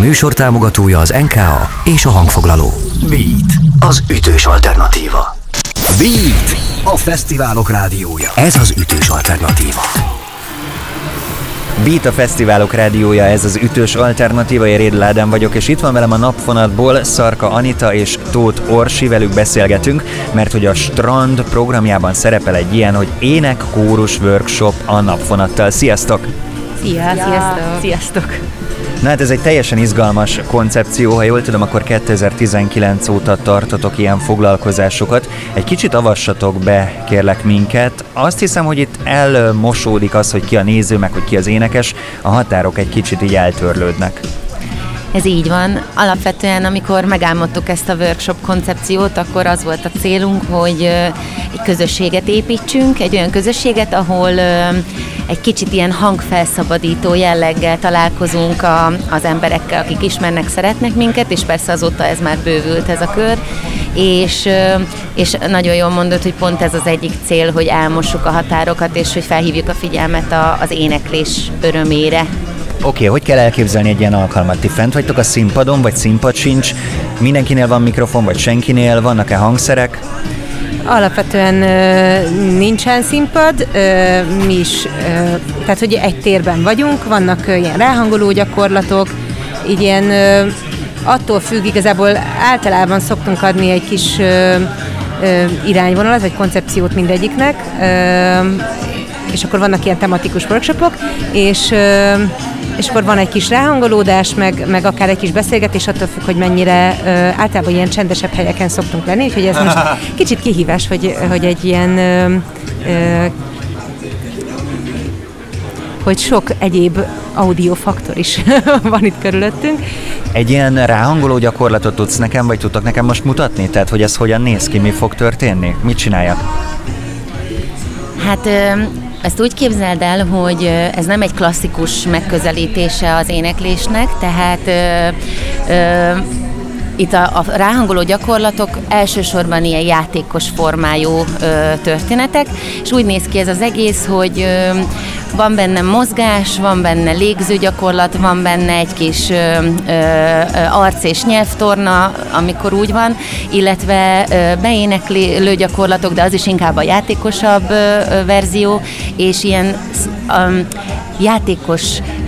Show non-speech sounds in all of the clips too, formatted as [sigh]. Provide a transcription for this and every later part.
műsor támogatója az NKA és a hangfoglaló. Beat, az ütős alternatíva. Beat, a fesztiválok rádiója. Ez az ütős alternatíva. Beat a Fesztiválok rádiója, ez az ütős alternatíva, én Rédl Ádám vagyok, és itt van velem a napfonatból Szarka Anita és Tóth Orsi, velük beszélgetünk, mert hogy a Strand programjában szerepel egy ilyen, hogy ének kórus workshop a napfonattal. Sziasztok! Szia, sziasztok! Sziasztok! Na hát ez egy teljesen izgalmas koncepció, ha jól tudom, akkor 2019 óta tartotok ilyen foglalkozásokat. Egy kicsit avassatok be, kérlek minket. Azt hiszem, hogy itt elmosódik az, hogy ki a néző, meg hogy ki az énekes, a határok egy kicsit így eltörlődnek. Ez így van. Alapvetően, amikor megálmodtuk ezt a workshop koncepciót, akkor az volt a célunk, hogy egy közösséget építsünk, egy olyan közösséget, ahol egy kicsit ilyen hangfelszabadító jelleggel találkozunk a, az emberekkel, akik ismernek, szeretnek minket, és persze azóta ez már bővült ez a kör, és, és nagyon jól mondod, hogy pont ez az egyik cél, hogy elmossuk a határokat, és hogy felhívjuk a figyelmet a, az éneklés örömére. Oké, okay, hogy kell elképzelni egy ilyen alkalmat? Ti fent vagytok a színpadon, vagy színpad sincs? Mindenkinél van mikrofon, vagy senkinél? Vannak-e hangszerek? Alapvetően nincsen színpad, mi is, tehát hogy egy térben vagyunk, vannak ilyen ráhangoló gyakorlatok, így ilyen attól függ, igazából általában szoktunk adni egy kis irányvonalat, vagy koncepciót mindegyiknek, és akkor vannak ilyen tematikus workshopok, és és akkor van egy kis ráhangolódás, meg, meg akár egy kis beszélgetés, attól függ, hogy mennyire ö, általában ilyen csendesebb helyeken szoktunk lenni, úgyhogy ez most [laughs] kicsit kihívás, hogy, hogy egy ilyen ö, ö, hogy sok egyéb audiofaktor is [laughs] van itt körülöttünk. Egy ilyen ráhangoló gyakorlatot tudsz nekem, vagy tudtak nekem most mutatni? Tehát, hogy ez hogyan néz ki, mi fog történni? Mit csináljak? Hát ezt úgy képzeld el, hogy ez nem egy klasszikus megközelítése az éneklésnek, tehát ö, ö, itt a, a ráhangoló gyakorlatok elsősorban ilyen játékos formájú ö, történetek, és úgy néz ki ez az egész, hogy ö, van benne mozgás, van benne légzőgyakorlat, van benne egy kis ö, ö, arc és nyelvtorna, amikor úgy van, illetve ö, beéneklő gyakorlatok, de az is inkább a játékosabb ö, verzió, és ilyen um, játékos, ö,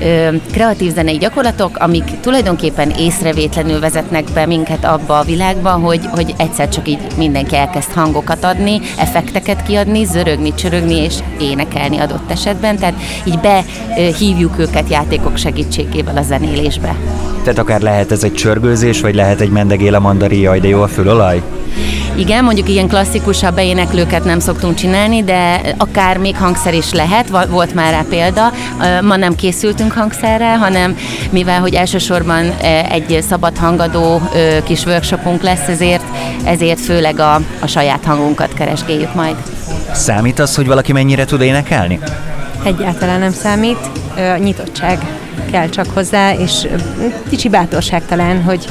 kreatív zenei gyakorlatok, amik tulajdonképpen észrevétlenül vezetnek be minket abba a világba, hogy, hogy egyszer csak így mindenki elkezd hangokat adni, effekteket kiadni, zörögni, csörögni és énekelni adott esetben, tehát így behívjuk őket játékok segítségével a zenélésbe. Tehát akár lehet ez egy csörgőzés, vagy lehet egy mendegél a mandari, jaj, de jó a fülolaj? Igen, mondjuk ilyen klasszikusabb beéneklőket nem szoktunk csinálni, de akár még hangszer is lehet, volt már rá példa. Ma nem készültünk hangszerrel, hanem mivel, hogy elsősorban egy szabad hangadó kis workshopunk lesz, ezért, ezért főleg a, a saját hangunkat keresgéljük majd. Számít az, hogy valaki mennyire tud énekelni? Egyáltalán nem számít. Nyitottság kell csak hozzá, és kicsi bátorság talán, hogy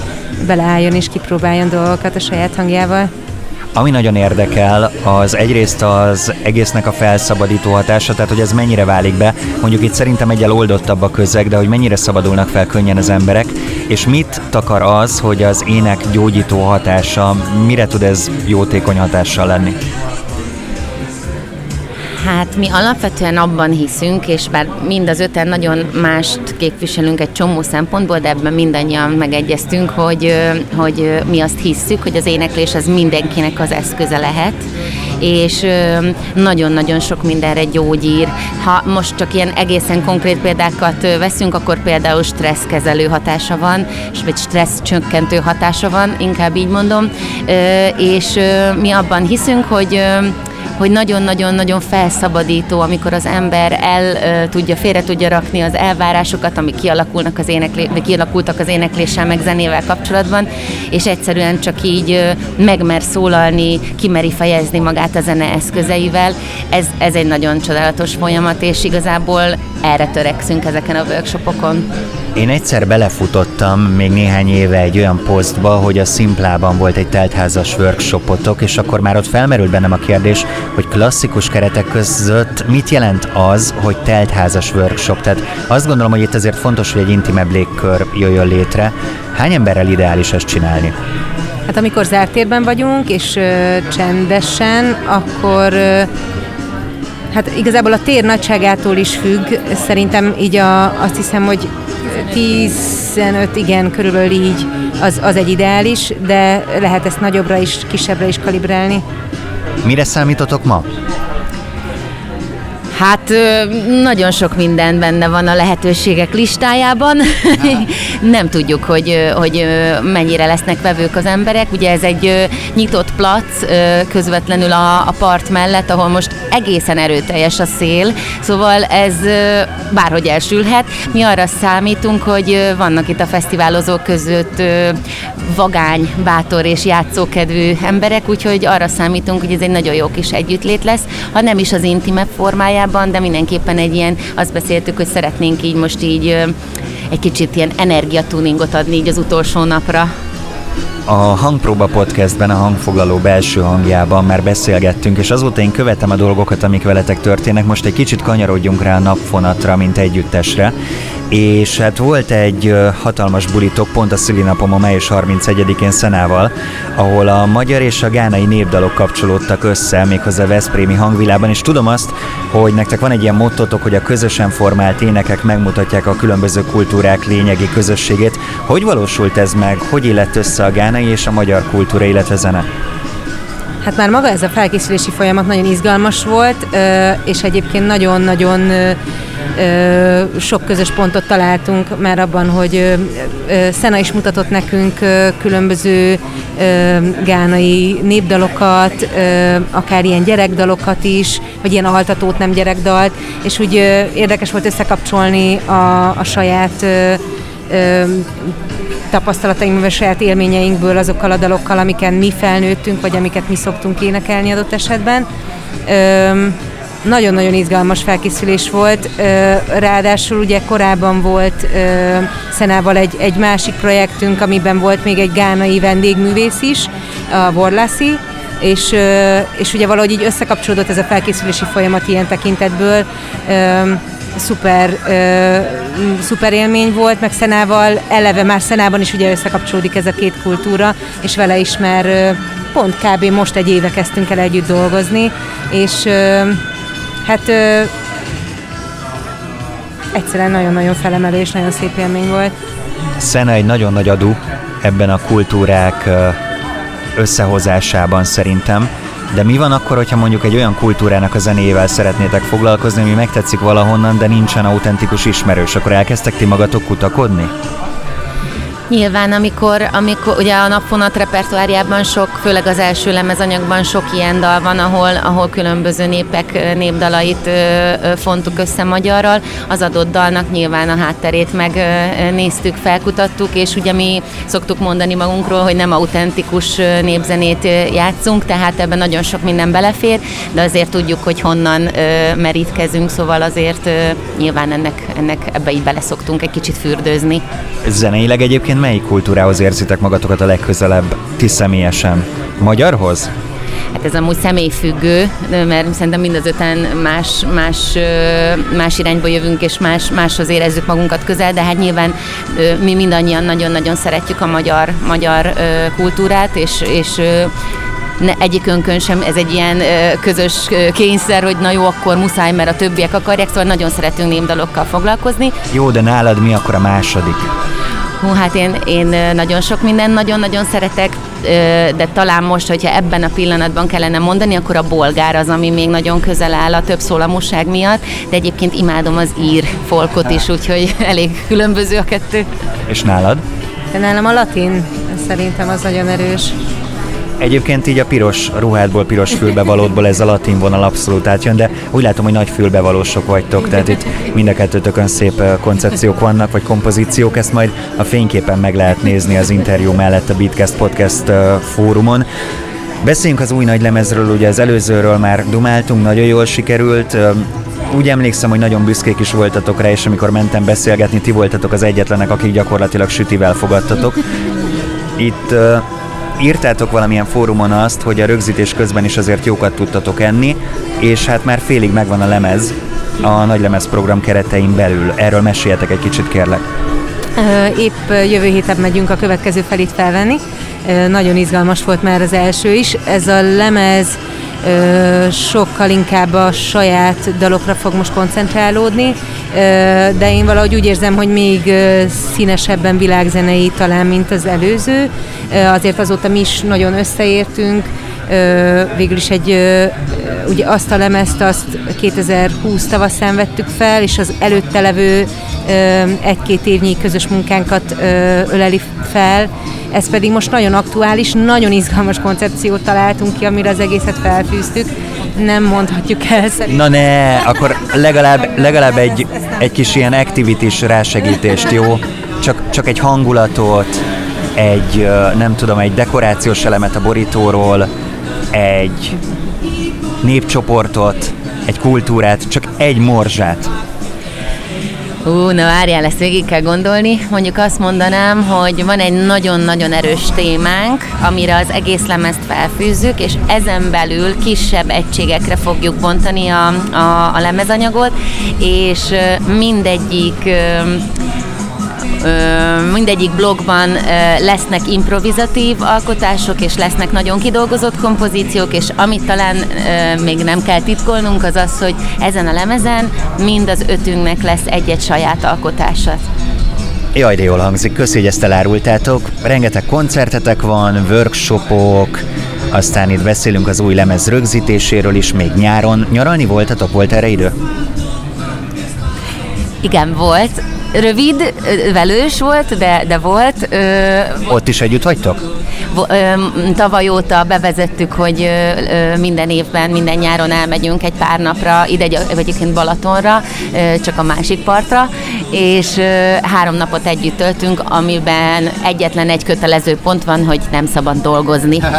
beleálljon és kipróbáljon dolgokat a saját hangjával. Ami nagyon érdekel, az egyrészt az egésznek a felszabadító hatása, tehát hogy ez mennyire válik be, mondjuk itt szerintem egyel oldottabb a közeg, de hogy mennyire szabadulnak fel könnyen az emberek, és mit takar az, hogy az ének gyógyító hatása, mire tud ez jótékony hatással lenni? Hát mi alapvetően abban hiszünk, és bár mind az öten nagyon mást képviselünk egy csomó szempontból, de ebben mindannyian megegyeztünk, hogy, hogy mi azt hisszük, hogy az éneklés az mindenkinek az eszköze lehet, és nagyon-nagyon sok mindenre gyógyír. Ha most csak ilyen egészen konkrét példákat veszünk, akkor például stresszkezelő hatása van, vagy stressz csökkentő hatása van, inkább így mondom, és mi abban hiszünk, hogy hogy nagyon-nagyon-nagyon felszabadító, amikor az ember el tudja, félre tudja rakni az elvárásokat, amik kialakulnak az éneklé, kialakultak az énekléssel, meg zenével kapcsolatban, és egyszerűen csak így megmer szólalni, kimeri fejezni magát a zene eszközeivel. Ez, ez egy nagyon csodálatos folyamat, és igazából erre törekszünk ezeken a workshopokon. Én egyszer belefutottam még néhány éve egy olyan posztba, hogy a Szimplában volt egy teltházas workshopotok, és akkor már ott felmerült bennem a kérdés, hogy klasszikus keretek között mit jelent az, hogy teltházas workshop. Tehát azt gondolom, hogy itt azért fontos, hogy egy intimebb légkör jöjjön létre. Hány emberrel ideális ezt csinálni? Hát amikor zárt térben vagyunk, és ö, csendesen, akkor ö, hát igazából a tér nagyságától is függ. Szerintem így a, azt hiszem, hogy 15, igen, körülbelül így az, az egy ideális, de lehet ezt nagyobbra is, kisebbre is kalibrálni. Mire számítotok ma? Hát nagyon sok minden benne van a lehetőségek listájában. [laughs] Nem tudjuk, hogy, hogy mennyire lesznek vevők az emberek. Ugye ez egy nyitott plac közvetlenül a, a part mellett, ahol most egészen erőteljes a szél, szóval ez bárhogy elsülhet. Mi arra számítunk, hogy vannak itt a fesztiválozók között vagány, bátor és játszókedvű emberek, úgyhogy arra számítunk, hogy ez egy nagyon jó kis együttlét lesz, ha nem is az intimebb formájában, korábban, de mindenképpen egy ilyen, azt beszéltük, hogy szeretnénk így most így egy kicsit ilyen energiatuningot adni így az utolsó napra. A Hangpróba podcastben, a hangfoglaló belső hangjában már beszélgettünk, és azóta én követem a dolgokat, amik veletek történnek. Most egy kicsit kanyarodjunk rá a napfonatra, mint együttesre és hát volt egy hatalmas bulitok pont a szülinapom a május 31-én Szenával, ahol a magyar és a gánai népdalok kapcsolódtak össze, méghozzá Veszprémi hangvilában, és tudom azt, hogy nektek van egy ilyen mottotok, hogy a közösen formált énekek megmutatják a különböző kultúrák lényegi közösségét. Hogy valósult ez meg? Hogy élet össze a gánai és a magyar kultúra, illetve zene? Hát már maga ez a felkészülési folyamat nagyon izgalmas volt, és egyébként nagyon-nagyon sok közös pontot találtunk már abban, hogy Szena is mutatott nekünk különböző gánai népdalokat, akár ilyen gyerekdalokat is, vagy ilyen altatót, nem gyerekdalt, és úgy érdekes volt összekapcsolni a, a saját tapasztalatainkból, saját élményeinkből azokkal a dalokkal, amiken mi felnőttünk, vagy amiket mi szoktunk énekelni adott esetben. Nagyon-nagyon izgalmas felkészülés volt, ráadásul ugye korábban volt Szenával egy, egy másik projektünk, amiben volt még egy gánai vendégművész is, a Borlaszi, és, és ugye valahogy így összekapcsolódott ez a felkészülési folyamat ilyen tekintetből szuper, szuper élmény volt, meg Szenával, eleve már Szenában is ugye összekapcsolódik ez a két kultúra, és vele is már pont kb. most egy éve kezdtünk el együtt dolgozni, és hát ö, egyszerűen nagyon-nagyon felemelő és nagyon szép élmény volt. Szena egy nagyon nagy adó ebben a kultúrák összehozásában szerintem. De mi van akkor, hogyha mondjuk egy olyan kultúrának a zenéjével szeretnétek foglalkozni, ami megtetszik valahonnan, de nincsen autentikus ismerős, akkor elkezdtek ti magatok kutakodni? Nyilván, amikor, amikor ugye a napfonat repertoárjában sok, főleg az első lemezanyagban sok ilyen dal van, ahol, ahol különböző népek népdalait fontuk össze magyarral, az adott dalnak nyilván a hátterét megnéztük, felkutattuk, és ugye mi szoktuk mondani magunkról, hogy nem autentikus népzenét játszunk, tehát ebben nagyon sok minden belefér, de azért tudjuk, hogy honnan merítkezünk, szóval azért nyilván ennek, ennek ebbe így beleszoktunk egy kicsit fürdőzni. Zeneileg egyébként melyik kultúrához érzitek magatokat a legközelebb, ti személyesen? Magyarhoz? Hát ez amúgy személyfüggő, mert szerintem mind az öten más, más, más irányba jövünk, és más, máshoz érezzük magunkat közel, de hát nyilván mi mindannyian nagyon-nagyon szeretjük a magyar, magyar kultúrát, és, és ne, egyikünkön sem ez egy ilyen ö, közös ö, kényszer, hogy na jó, akkor muszáj, mert a többiek akarják, szóval nagyon szeretünk némdalokkal foglalkozni. Jó, de nálad mi akkor a második? Hú, hát én, én nagyon sok minden nagyon-nagyon szeretek, de talán most, hogyha ebben a pillanatban kellene mondani, akkor a bolgár az, ami még nagyon közel áll a több szólamúság miatt, de egyébként imádom az ír folkot is, úgyhogy [laughs] elég különböző a kettő. És nálad? De nálam a latin szerintem az nagyon erős. Egyébként így a piros ruhádból, piros fülbevalódból ez a latin vonal abszolút átjön, de úgy látom, hogy nagy fülbevalósok vagytok, tehát itt mind a kettőtökön szép koncepciók vannak, vagy kompozíciók, ezt majd a fényképen meg lehet nézni az interjú mellett a Beatcast Podcast fórumon. Beszéljünk az új nagy lemezről, ugye az előzőről már dumáltunk, nagyon jól sikerült. Úgy emlékszem, hogy nagyon büszkék is voltatok rá, és amikor mentem beszélgetni, ti voltatok az egyetlenek, akik gyakorlatilag sütivel fogadtatok. Itt írtátok valamilyen fórumon azt, hogy a rögzítés közben is azért jókat tudtatok enni, és hát már félig megvan a lemez a nagy lemez program keretein belül. Erről meséljetek egy kicsit, kérlek. Épp jövő héten megyünk a következő felét felvenni. Nagyon izgalmas volt már az első is. Ez a lemez sokkal inkább a saját dalokra fog most koncentrálódni, de én valahogy úgy érzem, hogy még színesebben világzenei talán, mint az előző. Azért azóta mi is nagyon összeértünk, végül is egy, ugye azt a lemezt azt 2020 tavaszán vettük fel, és az előtte levő egy-két évnyi közös munkánkat öleli fel, ez pedig most nagyon aktuális, nagyon izgalmas koncepciót találtunk ki, amire az egészet felfűztük. Nem mondhatjuk el szerintem. Na ne, akkor legalább, legalább egy, egy kis ilyen activity rásegítést, jó? Csak, csak egy hangulatot, egy, nem tudom, egy dekorációs elemet a borítóról, egy népcsoportot, egy kultúrát, csak egy morzsát. Ú, na várjál, ezt végig kell gondolni. Mondjuk azt mondanám, hogy van egy nagyon-nagyon erős témánk, amire az egész lemezt felfűzzük, és ezen belül kisebb egységekre fogjuk bontani a, a, a lemezanyagot, és mindegyik mindegyik blogban lesznek improvizatív alkotások, és lesznek nagyon kidolgozott kompozíciók, és amit talán még nem kell titkolnunk, az az, hogy ezen a lemezen mind az ötünknek lesz egy-egy saját alkotása. Jaj, de jól hangzik, köszi, hogy ezt elárultátok. Rengeteg koncertetek van, workshopok, aztán itt beszélünk az új lemez rögzítéséről is, még nyáron. Nyaralni voltatok? Volt erre idő? Igen, volt rövid, velős volt, de, de volt. Ö, Ott is együtt vagytok? Tavaly óta bevezettük, hogy minden évben, minden nyáron elmegyünk egy pár napra, ide egyébként Balatonra, csak a másik partra, és három napot együtt töltünk, amiben egyetlen egy kötelező pont van, hogy nem szabad dolgozni. [laughs]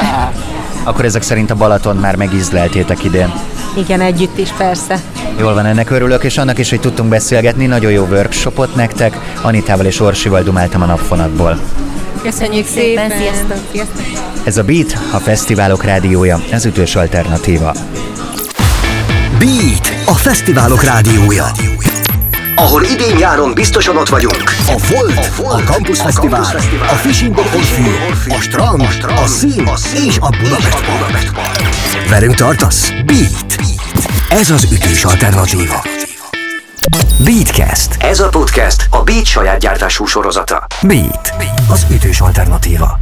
Akkor ezek szerint a Balaton már megízleltétek idén. Igen, együtt is persze. Jól van, ennek örülök, és annak is, hogy tudtunk beszélgetni. Nagyon jó workshopot nektek. Anitával és Orsival dumáltam a napfonatból. Köszönjük szépen! Sziasztok! Sziasztok. Ez a Beat, a fesztiválok rádiója, ez ütős alternatíva. Beat, a fesztiválok rádiója. Ahol idén-nyáron biztosan ott vagyunk. A Volt, a, Volt, a Campus a Fesztivál, Fesztivál, a Fishing Orfű, a Strand, a, Strand, a Szín és a Budapest Park. Velünk tartasz? Beat. Ez az ütős alternatíva. Beatcast. Ez a podcast a Beat saját gyártású sorozata. Beat. Az ütős alternatíva.